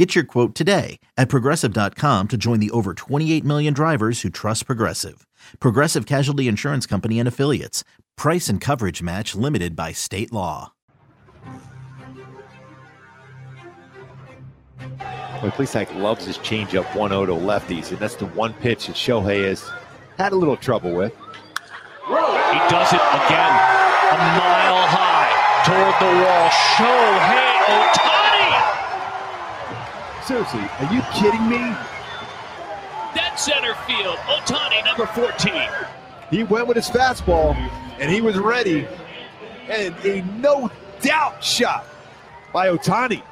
Get your quote today at progressive.com to join the over 28 million drivers who trust Progressive. Progressive Casualty Insurance Company and Affiliates. Price and coverage match limited by state law. Well, Plesac loves his changeup 1 0 to lefties, and that's the one pitch that Shohei has had a little trouble with. He does it again. A mile high toward the wall. Shohei Ohtani. Seriously, are you kidding me? Dead center field. Otani, number 14. He went with his fastball, and he was ready. And a no doubt shot by Otani.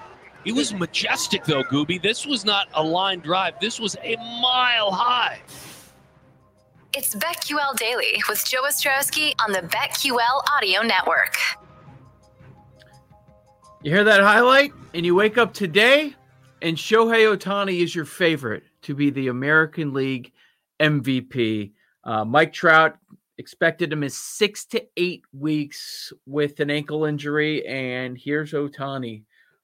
He was majestic, though, Gooby. This was not a line drive. This was a mile high. It's BetQL Daily with Joe Ostrowski on the BetQL Audio Network. You hear that highlight, and you wake up today, and Shohei Ohtani is your favorite to be the American League MVP. Uh, Mike Trout expected to miss six to eight weeks with an ankle injury, and here's Ohtani.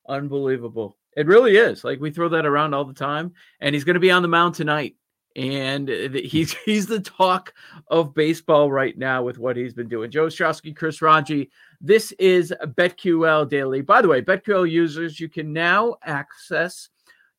Unbelievable. It really is. Like we throw that around all the time, and he's going to be on the mound tonight. And he's he's the talk of baseball right now with what he's been doing. Joe Ostrowski, Chris Rongey. This is BetQL Daily. By the way, BetQL users, you can now access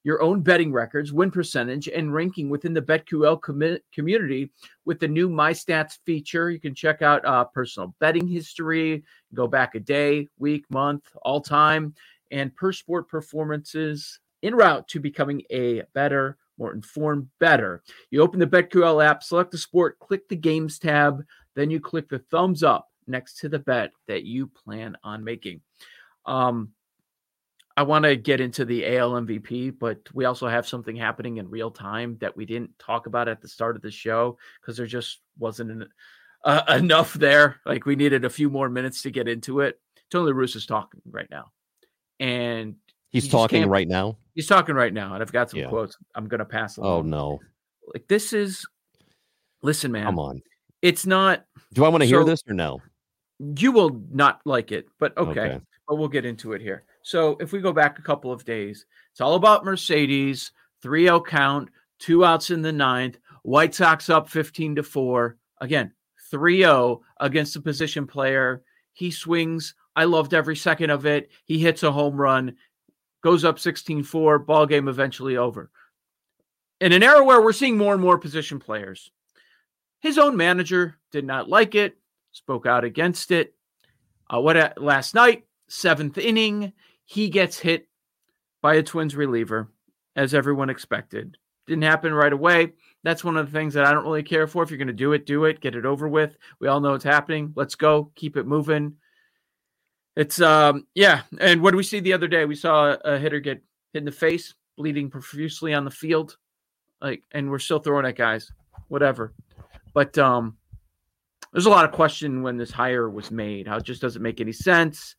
your own betting records, win percentage, and ranking within the BetQL com- community with the new My Stats feature. You can check out uh, personal betting history, go back a day, week, month, all time, and per sport performances en route to becoming a better, more informed, better. You open the BetQL app, select the sport, click the games tab, then you click the thumbs up next to the bet that you plan on making. Um, I want to get into the AL MVP, but we also have something happening in real time that we didn't talk about at the start of the show because there just wasn't an, uh, enough there. Like we needed a few more minutes to get into it. Tony La Russa is talking right now, and he's he talking right now. He's talking right now, and I've got some Yeah. quotes. I'm gonna pass. Oh no! Like this is. Listen, man. Come on. It's not. Do I want to hear this or no? You will not like it, but okay. Okay. But we'll get into it here. So if we go back a couple of days, it's all about Mercedes, 3-0 count, two outs in the ninth, White Sox up 15 to 4. Again, 3-0 against a position player. He swings. I loved every second of it. He hits a home run, goes up 16-4, ball game eventually over. In an era where we're seeing more and more position players, his own manager did not like it, spoke out against it. Uh, what uh, last night, seventh inning, he gets hit by a Twins reliever, as everyone expected. Didn't happen right away. That's one of the things that I don't really care for. If you're going to do it, do it, get it over with. We all know it's happening. Let's go, keep it moving. It's um yeah, and what did we see the other day? We saw a, a hitter get hit in the face, bleeding profusely on the field, like, and we're still throwing at guys, whatever. But um, there's a lot of question when this hire was made. How it just doesn't make any sense.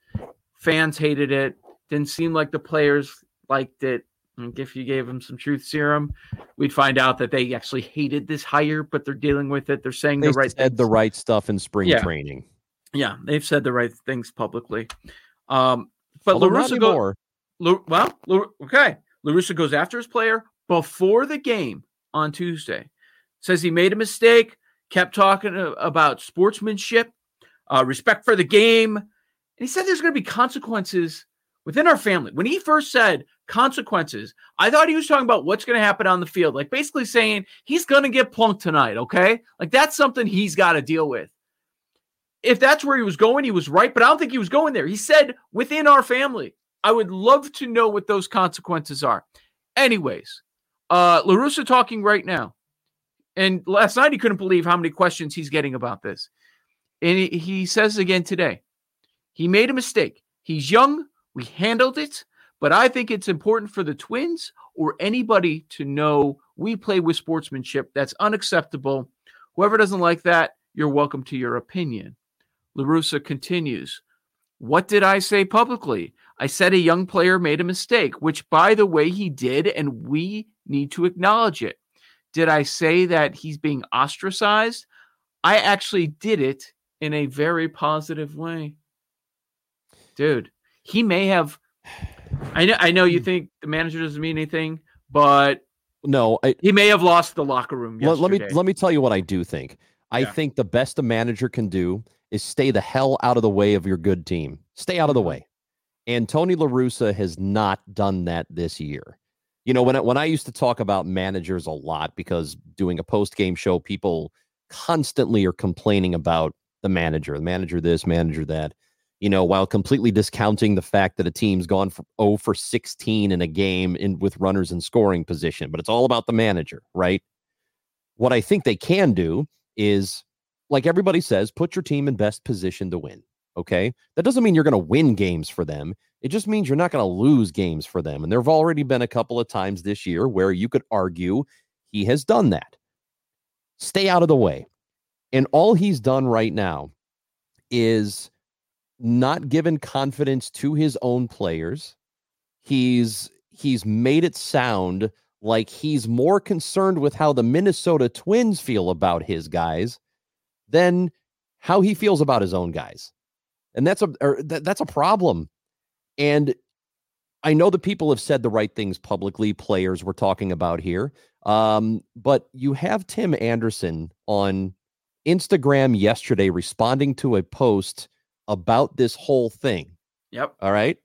Fans hated it. Didn't seem like the players liked it. And if you gave them some truth serum, we'd find out that they actually hated this hire, but they're dealing with it. They're saying They the right said the right stuff in spring Yeah. training. Yeah, they've said the right things publicly. Um, but Although not LaRussa go. Lu- well, okay. LaRussa goes after his player before the game on Tuesday. Says he made a mistake, kept talking about sportsmanship, uh, respect for the game. And he said there's going to be consequences within our family. When he first said consequences, I thought he was talking about what's going to happen on the field, like basically saying he's going to get plunked tonight. Okay. Like that's something he's got to deal with. If that's where he was going, he was right, but I don't think he was going there. He said within our family. I would love to know what those consequences are. Anyways, uh LaRussa talking right now. And last night he couldn't believe how many questions he's getting about this. And he, says again today, he made a mistake. He's young. We handled it. But I think it's important for the Twins or anybody to know we play with sportsmanship. That's unacceptable. Whoever doesn't like that, you're welcome to your opinion. LaRussa continues, What did I say publicly? I said a young player made a mistake, which, by the way, he did, and we need to acknowledge it. Did I say that he's being ostracized? I actually did it in a very positive way. Dude, he may have. I know, I know you think the manager doesn't mean anything, but no, I, he may have lost the locker room. Let, let, me let me tell you what I do think. I Yeah. think the best a manager can do is stay the hell out of the way of your good team. Stay out of the Mm-hmm. way. And Tony La Russa has not done that this year. You know, when I, when I used to talk about managers a lot because doing a post game show, people constantly are complaining about the manager, the manager this, manager that. You know, while completely discounting the fact that a team's gone for 0 for 16 in a game in with runners in scoring position, but it's all about the manager, right? What I think they can do is, like everybody says, put your team in best position to win. Okay. That doesn't mean you're going to win games for them. It just means you're not going to lose games for them. And there have already been a couple of times this year where you could argue he has done that. Stay out of the way. And all he's done right now is not given confidence to his own players. He's he's made it sound like he's more concerned with how the Minnesota Twins feel about his guys than how he feels about his own guys. And that's a or that, that's a problem. And I know that people have said the right things publicly, players we're talking about here. Um, but you have Tim Anderson on Instagram yesterday responding to a post about this whole thing. Yep. All right.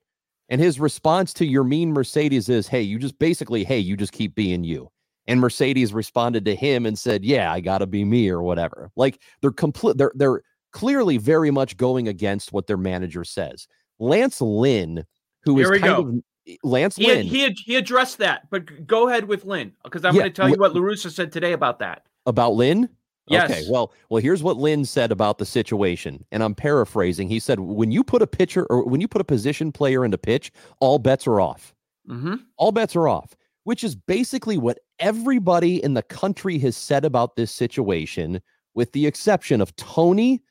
And his response to Yermín Mercedes is, hey, you just basically, hey, you just keep being you. And Mercedes responded to him and said, yeah, I gotta be me or whatever. Like they're complete, they're they're clearly very much going against what their manager says. Lance Lynn, who is Here we kind go. of Lance He, Lynn he, he addressed that, but go ahead with Lynn because I'm Yeah, going to tell you what LaRussa said today about that. about Lynn. Okay, Yes. well, well, here's what Lynn said about the situation, and I'm paraphrasing. He said, "When you put a pitcher or when you put a position player into pitch, all bets are off. hmm all bets are off, which is basically what everybody in the country has said about this situation, with the exception of Tony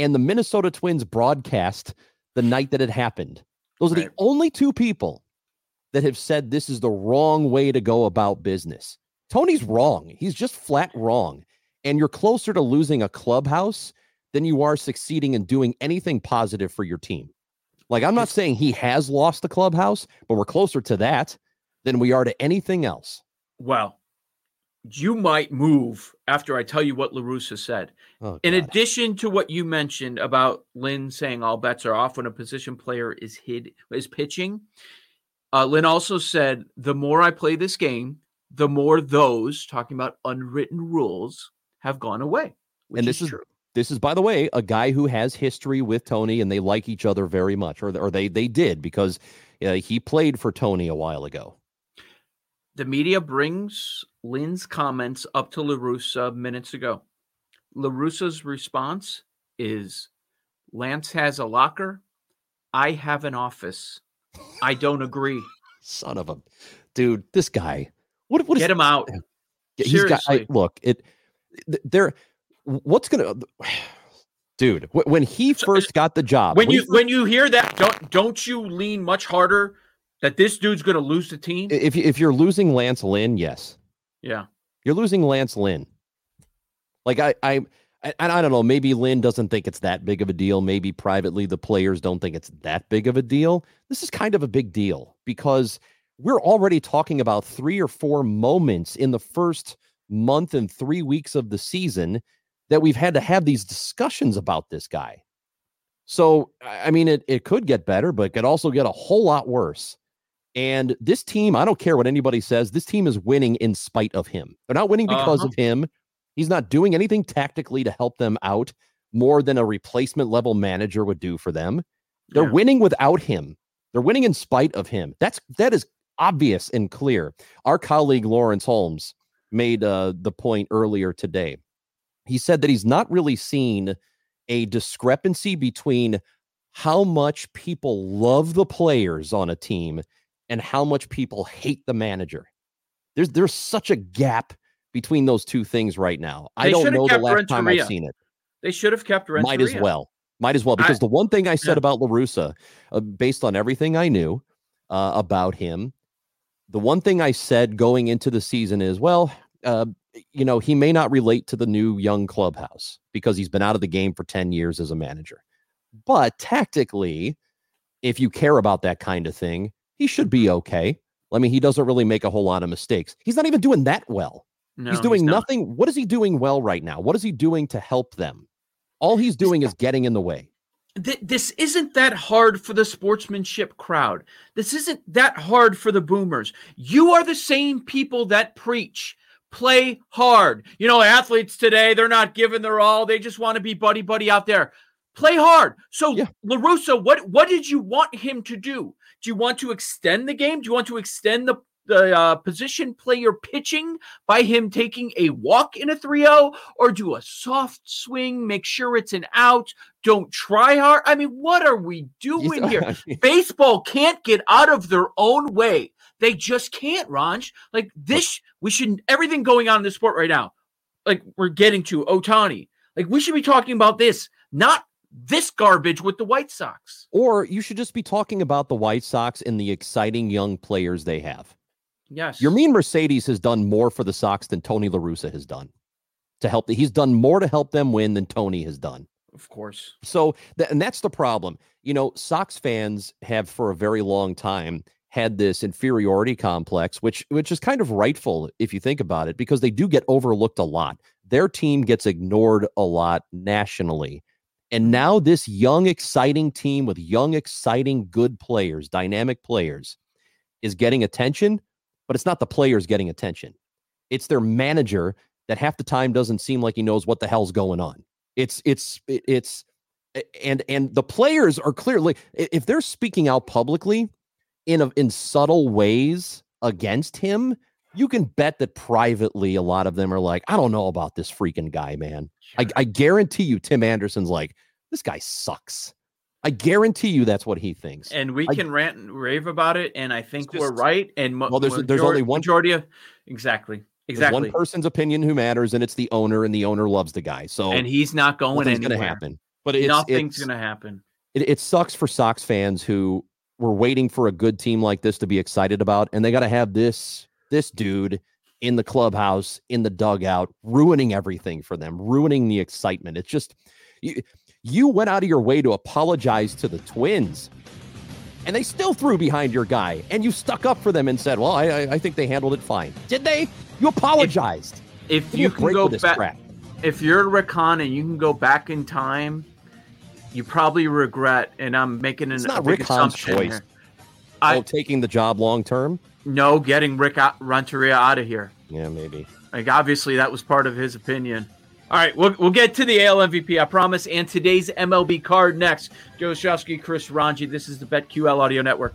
and the Minnesota Twins broadcast the night that it happened. Those are the only two people that have said this is the wrong way to go about business. Tony's wrong. He's just flat wrong. And you're closer to losing a clubhouse than you are succeeding in doing anything positive for your team. Like, I'm not saying he has lost the clubhouse, but we're closer to that than we are to anything else. Well, you might move after I tell you what LaRussa said. Oh, In addition to what you mentioned about Lynn saying all bets are off when a position player is hid is pitching, uh, Lynn also said the more I play this game, the more those talking about unwritten rules have gone away. Which and this is, true. this is, by the way, a guy who has history with Tony, and they like each other very much, or or they they did because uh, he played for Tony a while ago. The media brings Lynn's comments up to LaRussa minutes ago. LaRussa's response is Lance has a locker. I have an office. I don't agree. Son of a dude, this guy. What what is Get him out. Yeah, he's got I, look it there what's gonna dude when he first got the job When he you first- when you hear that, don't don't you lean much harder that this dude's going to lose the team? if if you're losing Lance Lynn yes Yeah. you're losing Lance Lynn like I I I, I don't know maybe Lynn doesn't think it's that big of a deal maybe privately the players don't think it's that big of a deal this is kind of a big deal because we're already talking about three or four moments in the first month and 3 weeks of the season that we've had to have these discussions about this guy. So, I I mean, it, it could get better, but it could also get a whole lot worse. And this team, I don't care what anybody says, this team is winning in spite of him. They're not winning because Uh-huh. of him. He's not doing anything tactically to help them out more than a replacement level manager would do for them. They're Yeah. winning without him. They're winning in spite of him. That's that is obvious and clear. Our colleague Lawrence Holmes made uh, the point earlier today. He said that he's not really seen a discrepancy between how much people love the players on a team and how much people hate the manager. There's there's such a gap between those two things right now. I don't know the last time I've seen it. They should have kept Renteria. Might as well. Might as well because I- the one thing I said yeah. about LaRussa, uh, based on everything I knew uh, about him, the one thing I said going into the season is, well, uh, you know, he may not relate to the new young clubhouse because he's been out of the game for 10 years as a manager. But tactically, if you care about that kind of thing, he should be okay. I mean, he doesn't really make a whole lot of mistakes. He's not even doing that well. No, he's doing not. nothing. What is he doing well right now? What is he doing to help them? All he's doing is getting in the way. This isn't that hard for the sportsmanship crowd. This isn't that hard for the boomers. You are the same people that preach play hard. You know, athletes today, they're not giving their all. They just want to be buddy buddy out there. Play hard. So, Yeah. LaRusso, what what did you want him to do? Do you want to extend the game? Do you want to extend the the uh, position player pitching by him taking a walk in a 3-0 or do a soft swing, make sure it's an out, don't try hard. I mean, what are we doing here? Baseball can't get out of their own way. They just can't, Ranj. Like this, we should everything going on in the sport right now. Like we're getting to Otani. Like we should be talking about this, not this garbage with the White Sox. Or you should just be talking about the White Sox and the exciting young players they have. Yes. Yermín Mercedes has done more for the Sox than Tony LaRussa has done to help. The, he's done more to help them win than Tony has done. of course. So, th- and that's the problem. You know, Sox fans have for a very long time had this inferiority complex, which which is kind of rightful if you think about it, because they do get overlooked a lot. Their team gets ignored a lot nationally. And now this young, exciting team with young, exciting, good players, dynamic players, is getting attention, but it's not the players getting attention. It's their manager that half the time doesn't seem like he knows what the hell's going on. It's it's it's and and the players are clearly if they're speaking out publicly in a, in subtle ways against him, you can bet that privately a lot of them are like, I don't know about this freaking guy, man. I, I guarantee you, Tim Anderson's like, this guy sucks. I guarantee you that's what he thinks. and we I- can rant and rave about it, and I think we're right. And mo- Well, there's- there's only one- majority of exactly, There's exactly. one person's opinion who matters, and it's the owner, and the owner loves the guy. So and he's not going nothing's anywhere. going to happen. But it's, Nothing's it's- going to happen. it, it sucks for Sox fans who were waiting for a good team like this to be excited about, and they got to have this this dude in the clubhouse, in the dugout, ruining everything for them, ruining the excitement. It's just you, you went out of your way to apologize to the Twins, and they still threw behind your guy, and you stuck up for them and said, "Well, I I, I think they handled it fine." Did they? You apologized. If Give me you can go back, if you're Rick Hahn and you can go back in time, you probably regret. And I'm making an It's not big Rick Hahn's choice. here. I- oh, taking the job long term? No, getting Rick out, Renteria out of here. Yeah, maybe. Like obviously that was part of his opinion. All right, we'll, we'll get to the AL MVP, I promise, and today's MLB card next. Joe Ostrowski, Chris Rongey. This is the BetQL Audio Network.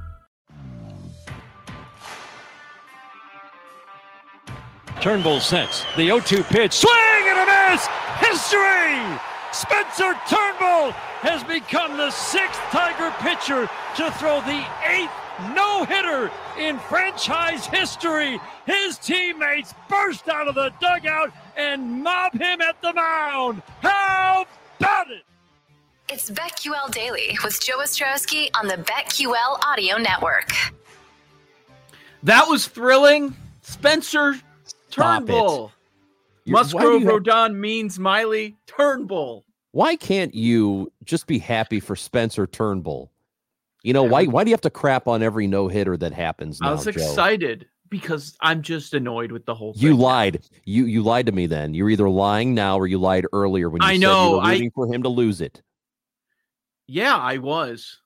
Turnbull sets the 0 2 pitch. Swing and a miss! History! Spencer Turnbull has become the sixth Tiger pitcher to throw the eighth no hitter in franchise history. His teammates burst out of the dugout and mob him at the mound. How about it? It's BetQL Daily with Joe Ostrowski on the BetQL Audio Network. That was thrilling. Spencer Stop it. Turnbull. You- why do Musgrove have- Rodon Means Miley Turnbull. why can't you just be happy for Spencer Turnbull? You know, why why do you have to crap on every no hitter that happens now, I was Joe? excited because I'm just annoyed with the whole thing. You lied. You you lied to me then. You're either lying now or you lied earlier when you I said know, you were I- for him to lose it. Yeah, I was.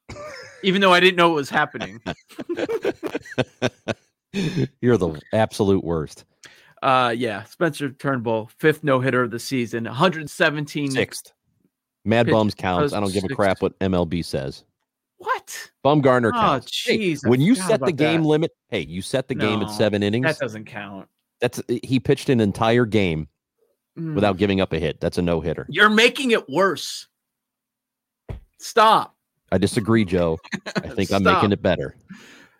Even though I didn't know it was happening. You're the absolute worst. Uh, yeah, Spencer Turnbull, fifth no hitter of the season, 117. Sixth. Mad Pitch- Bums counts. I don't give a crap what MLB says. What? Bumgarner Oh, counts. Hey, jeez, I when you set the game that. limit, hey, you set the game at seven innings. That doesn't count. That's he pitched an entire game Mm. without giving up a hit. That's a no hitter. You're making it worse. Stop. I disagree, Joe. I think I'm making it better.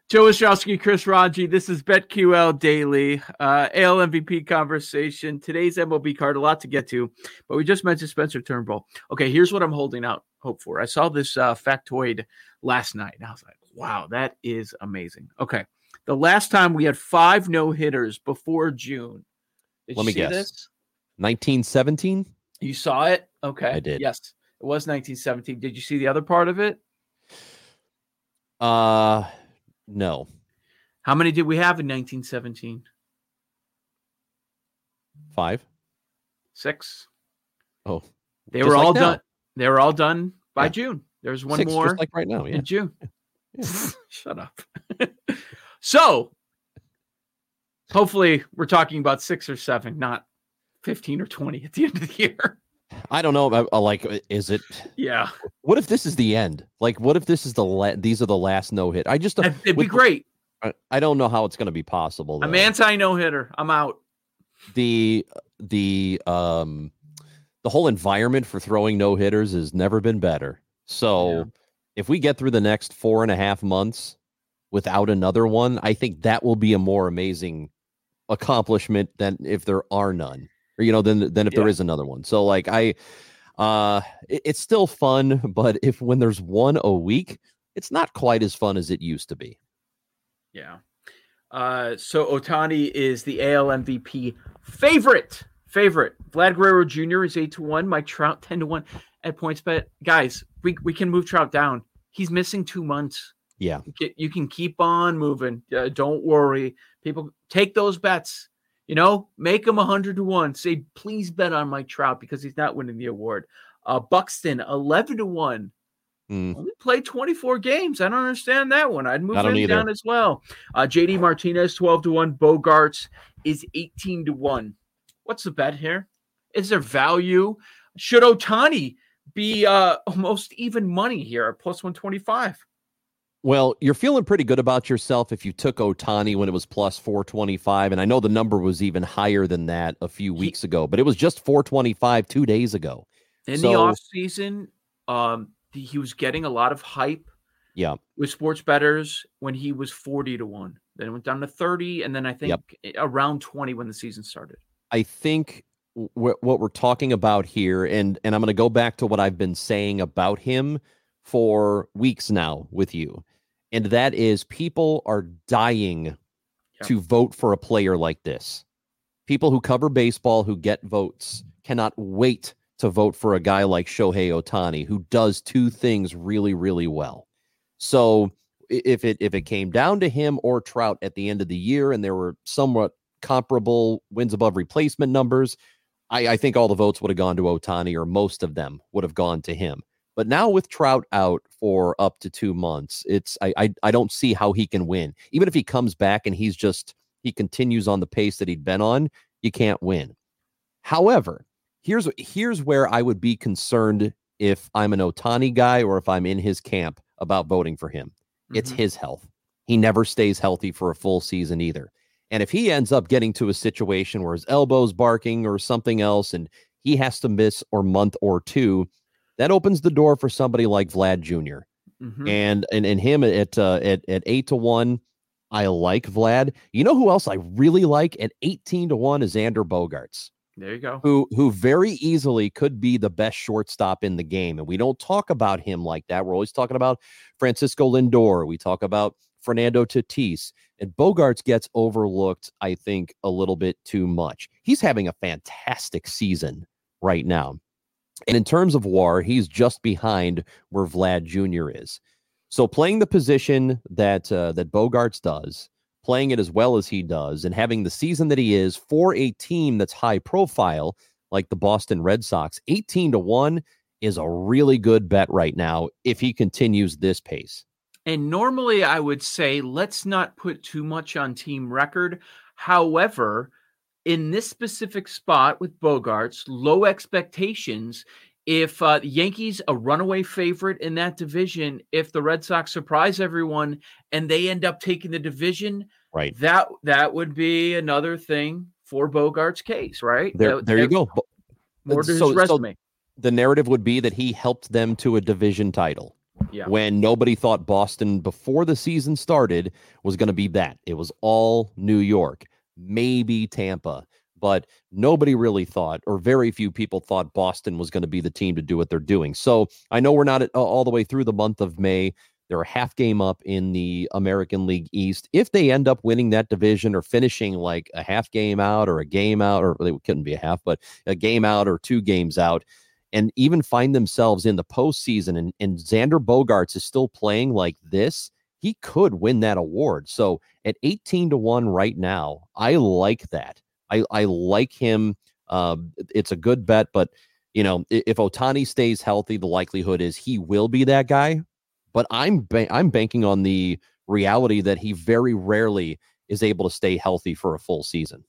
Joe Ostrowski, Chris Rongey. This is BetQL Daily, uh, AL MVP conversation. Today's MLB card, a lot to get to, but we just mentioned Spencer Turnbull. Okay, here's what I'm holding out hope for. I saw this uh, factoid last night. and I was like, wow, that is amazing. Okay, the last time we had five no hitters before June. Did Let me guess. this? 1917. You saw it? Okay, I did. Yes, it was 1917. Did you see the other part of it? Uh, no. How many did we have in 1917? Five. Six. Oh, They were like all now. done. They were all done by Yeah. June. There's one Six, more like right now. Yeah. in June. Shut up. so, hopefully, we're talking about six or seven, not 15 or 20 at the end of the year. I don't know. I like, uh, is it? Yeah, What if this is the end? Like, what if this is the la- these are the last no hit? I just That'd- it'd be great. I, I don't know how it's going to be possible. I'm anti no hitter. I'm out. the the um the whole environment for throwing no hitters has never been better. So Yeah. if we get through the next four and a half months without another one, I think that will be a more amazing accomplishment than if there are none, or you know, than than if there Yeah. is another one. So like I, uh, it- it's still fun, but if when there's one a week, it's not quite as fun as it used to be. Yeah. Uh, so Otani is the AL MVP favorite. Favorite. Vlad Guerrero Jr. is eight to one. Mike Trout ten to one at PointsBet. Guys, we we can move Trout down. He's missing two months. Yeah, You can, you can keep on moving. Uh, don't worry. People take those bets. You know, make them 100 to 1. Say, please bet on Mike Trout because he's not winning the award. Uh, Buxton, 11 to 1. Mm. Only played 24 games. I don't understand that one. I'd move him either. down as well. Uh, JD Martinez, 12 to 1. Bogaerts is 18 to 1. What's the bet here? Is there value? Should Otani be uh, almost even money here at plus 125? Well, you're feeling pretty good about yourself if you took Otani when it was plus 425. And I know the number was even higher than that a few weeks ago, but it was just 425 two days ago. In the So- offseason, um, he was getting a lot of hype Yeah. with sports bettors when he was 40 to 1. Then it went down to 30, and then I think Yep. around 20 when the season started. I think wh- what we're talking about here, and, and I'm going to go back to what I've been saying about him for weeks now with you. And that is people are dying to vote for a player like this. People who cover baseball, who get votes, cannot wait to vote for a guy like Shohei Otani, who does two things really, really well. So if it if it came down to him or Trout at the end of the year, and there were somewhat comparable wins above replacement numbers, I, I think all the votes would have gone to Otani, or most of them would have gone to him. But now with Trout out for up to two months, it's I, I I don't see how he can win. Even if he comes back and he's just he continues on the pace that he'd been on, you can't win. However, here's here's where I would be concerned if I'm an Otani guy or if I'm in his camp about voting for him. It's Mhm. his health. He never stays healthy for a full season either. And if he ends up getting to a situation where his elbow's barking or something else and he has to miss or month or two, that opens the door for somebody like Vlad Jr. Mhm. And and and him at uh, at at eight to one, I like Vlad. You know who else I really like at eighteen to one is Xander Bogaerts There you go. who who very easily could be the best shortstop in the game. And we don't talk about him like that. We're always talking about Francisco Lindor. We talk about Fernando Tatis. And Bogaerts gets overlooked, I think, a little bit too much. He's having a fantastic season right now. And in terms of war, he's just behind where Vlad Jr. is. So playing the position that uh, that Bogaerts does, playing it as well as he does, and having the season that he is for a team that's high profile, like the Boston Red Sox, 18 to 1 is a really good bet right now if he continues this pace. And normally I would say let's not put too much on team record. However, in this specific spot with Bogaerts, low expectations. If uh, the Yankees a runaway favorite in that division, if the Red Sox surprise everyone and they end up taking the division, Right. that that would be another thing for Bogaerts's case, right? There, That- there you go. More to so- his so resume. the narrative would be that he helped them to a division title. Yeah. When nobody thought Boston before the season started was going to be that. It was all New York, maybe Tampa, but nobody really thought, or very few people thought Boston was going to be the team to do what they're doing. So I know we're not at, all the way through the month of May. They're a half game up in the American League East. If they end up winning that division or finishing like a half game out or a game out, or they couldn't be a half, but a game out or two games out, and even find themselves in the postseason and, and Xander Bogaerts is still playing like this, he could win that award. So at 18 to 1 right now, I like that. I, I like him. Um, it's a good bet, but you know, if Otani stays healthy, the likelihood is he will be that guy. But I'm ba- I'm banking on the reality that he very rarely is able to stay healthy for a full season.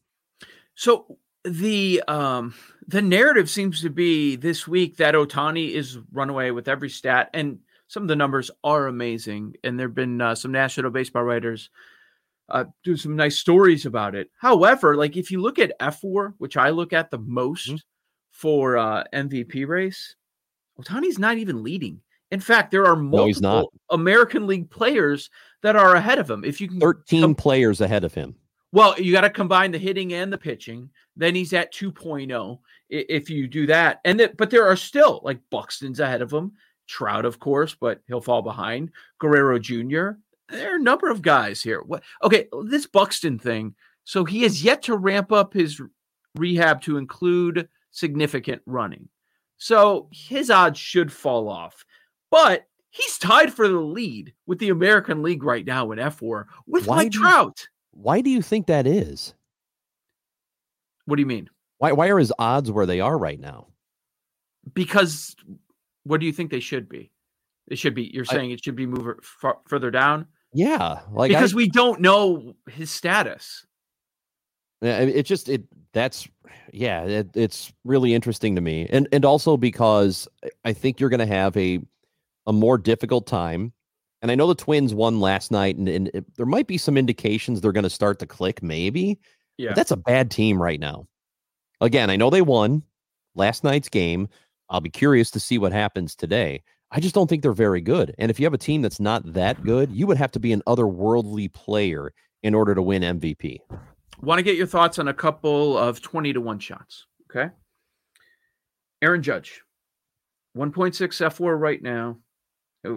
So the um the narrative seems to be this week that Otani is runaway with every stat, and some of the numbers are amazing. And there've been uh, some national baseball writers uh, do some nice stories about it. However, like if you look at FWAR, which I look at the most Mm-hmm. for uh, MVP race, Otani's not even leading. In fact, there are No, multiple American League players that are ahead of him. If you can 13 com- players ahead of him. well, you got to combine the hitting and the pitching. Then he's at 2.0 if you do that. And that, but there are still like Buxton's ahead of him, Trout, of course, but he'll fall behind. Guerrero Jr. There are a number of guys here. What? Okay, this Buxton thing. So he has yet to ramp up his rehab to include significant running. So his odds should fall off. But he's tied for the lead with the American League right now in FWAR with Why Mike do you- Trout. Why do you think that is? What do you mean? Why why are his odds where they are right now? Because what do you think they should be? It should be. You're I- saying it should be move far, further down Yeah, like because I, we don't know his status. Yeah, it just it that's yeah, it, it's really interesting to me, and and also because I- I think you're going to have a a more difficult time. And I know the Twins won last night, and, and it, there might be some indications they're going to start to click, maybe. Yeah. That's a bad team right now. Again, I know they won last night's game. I'll be curious to see what happens today. I just don't think they're very good. And if you have a team that's not that good, you would have to be an otherworldly player in order to win MVP. Want to get your thoughts on a couple of 20 to 1 shots. Okay. Aaron Judge, 1.6 FWAR right now. Uh,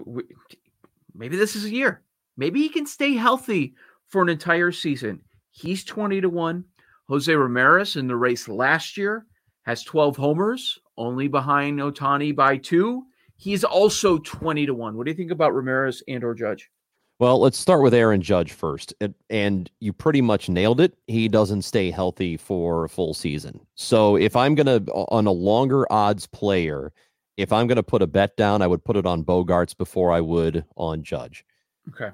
Maybe this is a year. Maybe he can stay healthy for an entire season. He's 20 to 1. Jose Ramirez in the race last year has 12 homers, only behind Otani by two. He's also 20 to 1. What do you think about Ramirez and or Judge? Well, let's start with Aaron Judge first. And, and you pretty much nailed it. He doesn't stay healthy for a full season. So if I'm going to, on a longer odds player, if I'm going to put a bet down, I would put it on Bogaerts before I would on Judge. Okay.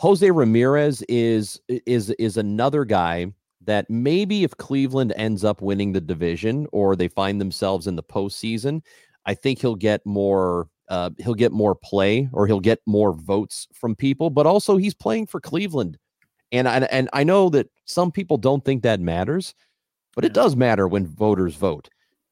Jose Ramirez is is is another guy that maybe if Cleveland ends up winning the division or they find themselves in the postseason, I think he'll get more uh, he'll get more play or he'll get more votes from people. But also he's playing for Cleveland, and I, and I know that some people don't think that matters, but it does matter when voters vote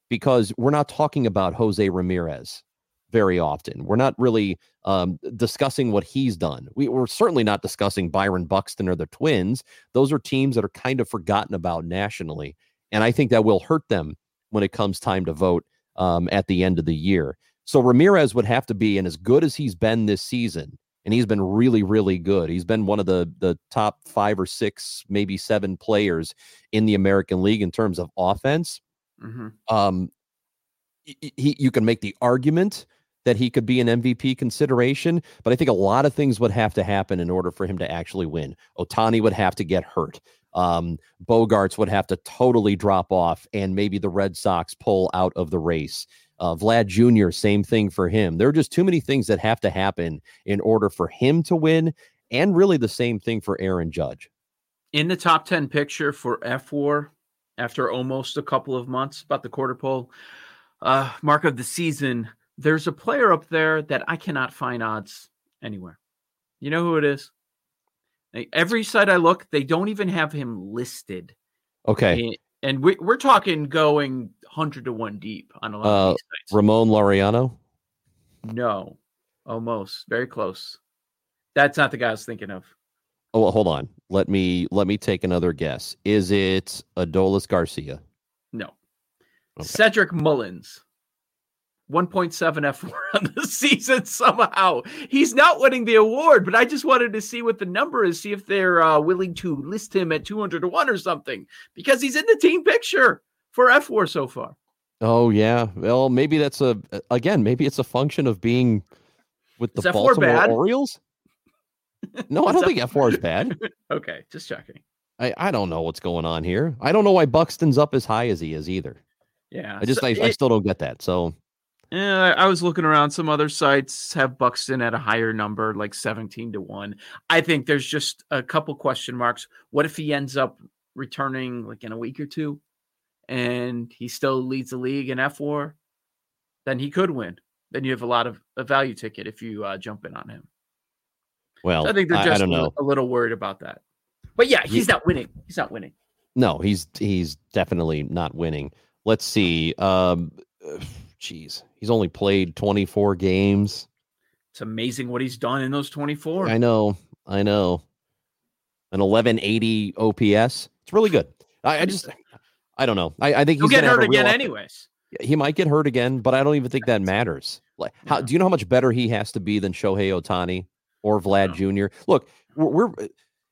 because we're not talking about Jose Ramirez very often. We're not really um, discussing what he's done. We, we're certainly not discussing Byron Buxton or the Twins. Those are teams that are kind of forgotten about nationally. And I think that will hurt them when it comes time to vote um, at the end of the year. So Ramirez would have to be, and as good as he's been this season, and he's been really, really good. He's been one of the the top five or six, maybe seven players in the American League in terms of offense hmm um he, you can make the argument that he could be an MVP consideration, but I think a lot of things would have to happen in order for him to actually win. Otani would have to get hurt. Um, Bogaerts would have to totally drop off, and maybe the Red Sox pull out of the race. Uh, Vlad Jr., same thing for him. There are just too many things that have to happen in order for him to win, and really the same thing for Aaron Judge. In the top 10 picture for FWAR, after almost a couple of months, about the quarter pole uh, mark of the season. There's a player up there that I cannot find odds anywhere. You know who it is? Every site I look, they don't even have him listed. Okay. And, we, we're talking going 100 to 1 deep on a lot Uh, of these sites. Ramon Laureano. No, almost very close. That's not the guy I was thinking of. Oh, well, hold on. Let me let me take another guess. Is it Adolis Garcia? No. Okay. Cedric Mullins. 1.7 FWAR on the season somehow. He's not winning the award, but I just wanted to see what the number is, see if they're uh, willing to list him at 200 to 1 or something because he's in the team picture for FWAR so far. Oh yeah. Well, maybe that's a again. Maybe it's a function of being with the FWAR Baltimore bad? Orioles. No, I don't think FWAR is bad. Okay, just checking. I, I don't know what's going on here. I don't know why Buxton's up as high as he is either. Yeah. I just so I, I still don't get that. So Yeah, I I was looking around. Some other sites have Buxton at a higher number, like 17 to 1. I think there's just a couple question marks. What if he ends up returning like in a week or two and he still leads the league in FWAR? Then he could win. Then you have a lot of a value ticket if you uh, jump in on him. well, So I think they're just I don't a know. a little worried about that. But yeah, he's not winning. He's not winning. No, he's he's definitely not winning. Let's see. Um, jeez, he's only played twenty four games. It's amazing what he's done in those 24. I know, I know. An eleven eighty OPS. It's really good. I, I just, I don't know. I, I think He'll he's get hurt again up- anyways. He might get hurt again, but I don't even think that matters. Like, how Yeah. do you know how much better he has to be than Shohei Otani or Vlad Jr.? Look, we're, we're.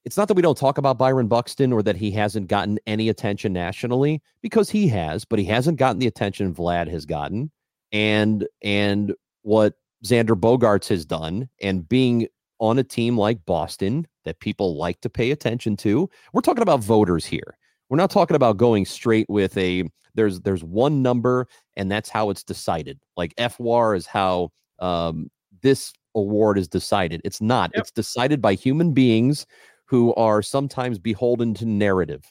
It's not that we don't talk about Byron Buxton or that he hasn't gotten any attention nationally because he has, but he hasn't gotten the attention Vlad has gotten, and and what Xander Bogaerts has done, and being on a team like Boston that people like to pay attention to. We're talking about voters here. We're not talking about going straight with a there's there's one number and that's how it's decided. Like FWAR is how um, this award is decided. It's not. Yep. It's decided by human beings who are sometimes beholden to narrative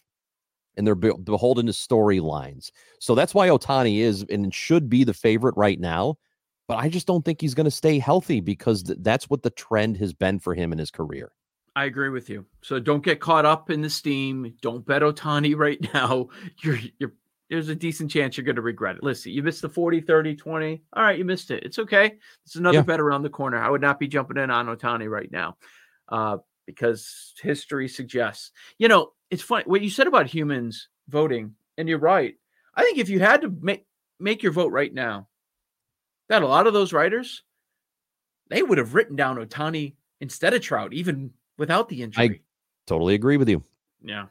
and they're be- beholden to storylines. So that's why Otani is and should be the favorite right now. But I just don't think he's going to stay healthy because th- that's what the trend has been for him in his career. I agree with you. So don't get caught up in the steam. Don't bet Otani right now. You're you're there's a decent chance you're going to regret it. Listen, you missed the 40, 30, 20. All right, you missed it. It's okay. It's another Yeah. bet around the corner. I would not be jumping in on Otani right now uh, because history suggests. You know, it's funny what you said about humans voting, and you're right. I think if you had to make make your vote right now, that a lot of those writers, they would have written down Otani instead of Trout, even without the injury. I totally agree with you. yeah.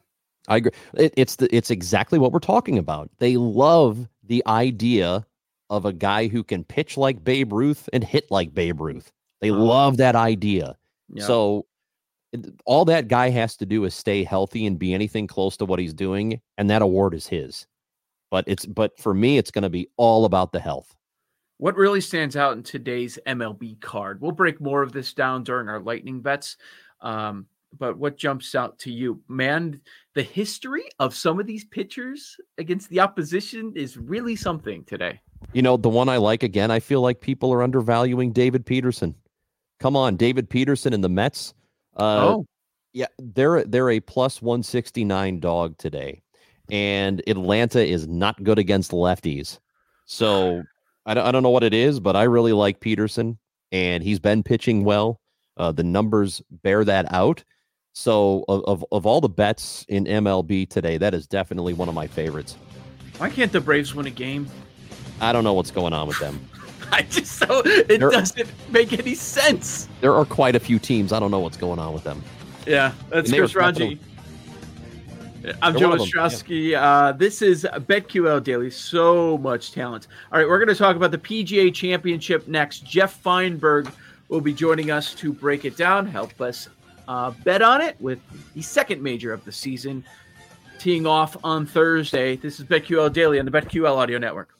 I agree. It, it's the it's exactly what we're talking about. They love the idea of a guy who can pitch like Babe Ruth and hit like Babe Ruth. They Uh-huh. love that idea. Yeah. So all that guy has to do is stay healthy and be anything close to what he's doing, and that award is his. But it's but for me, it's going to be all about the health. What really stands out in today's MLB card? We'll break more of this down during our lightning bets. Um, but what jumps out to you, man? The history of some of these pitchers against the opposition is really something today. You know, the one I like again, I feel like people are undervaluing David Peterson. Come on, David Peterson and the Mets. Uh, oh, Yeah, they're they're a plus 169 dog today. And Atlanta is not good against lefties. So I don't, I don't know what it is, but I really like Peterson and he's been pitching well. Uh, the numbers bear that out. So of, of, of all the bets in MLB today, that is definitely one of my favorites. why can't the Braves win a game? I don't know what's going on with them. I just so it They're- doesn't make any sense. There are quite a few teams. I don't know what's going on with them. Yeah, that's And they were Chris Rongey. I'm Joe them, yeah. Ostrowski. Uh, this is BetQL Daily. So much talent. All right, we're going to talk about the PGA Championship next. Jeff Feinberg will be joining us to break it down, help us uh, bet on it with the second major of the season, teeing off on Thursday. This is BetQL Daily on the BetQL Audio Network.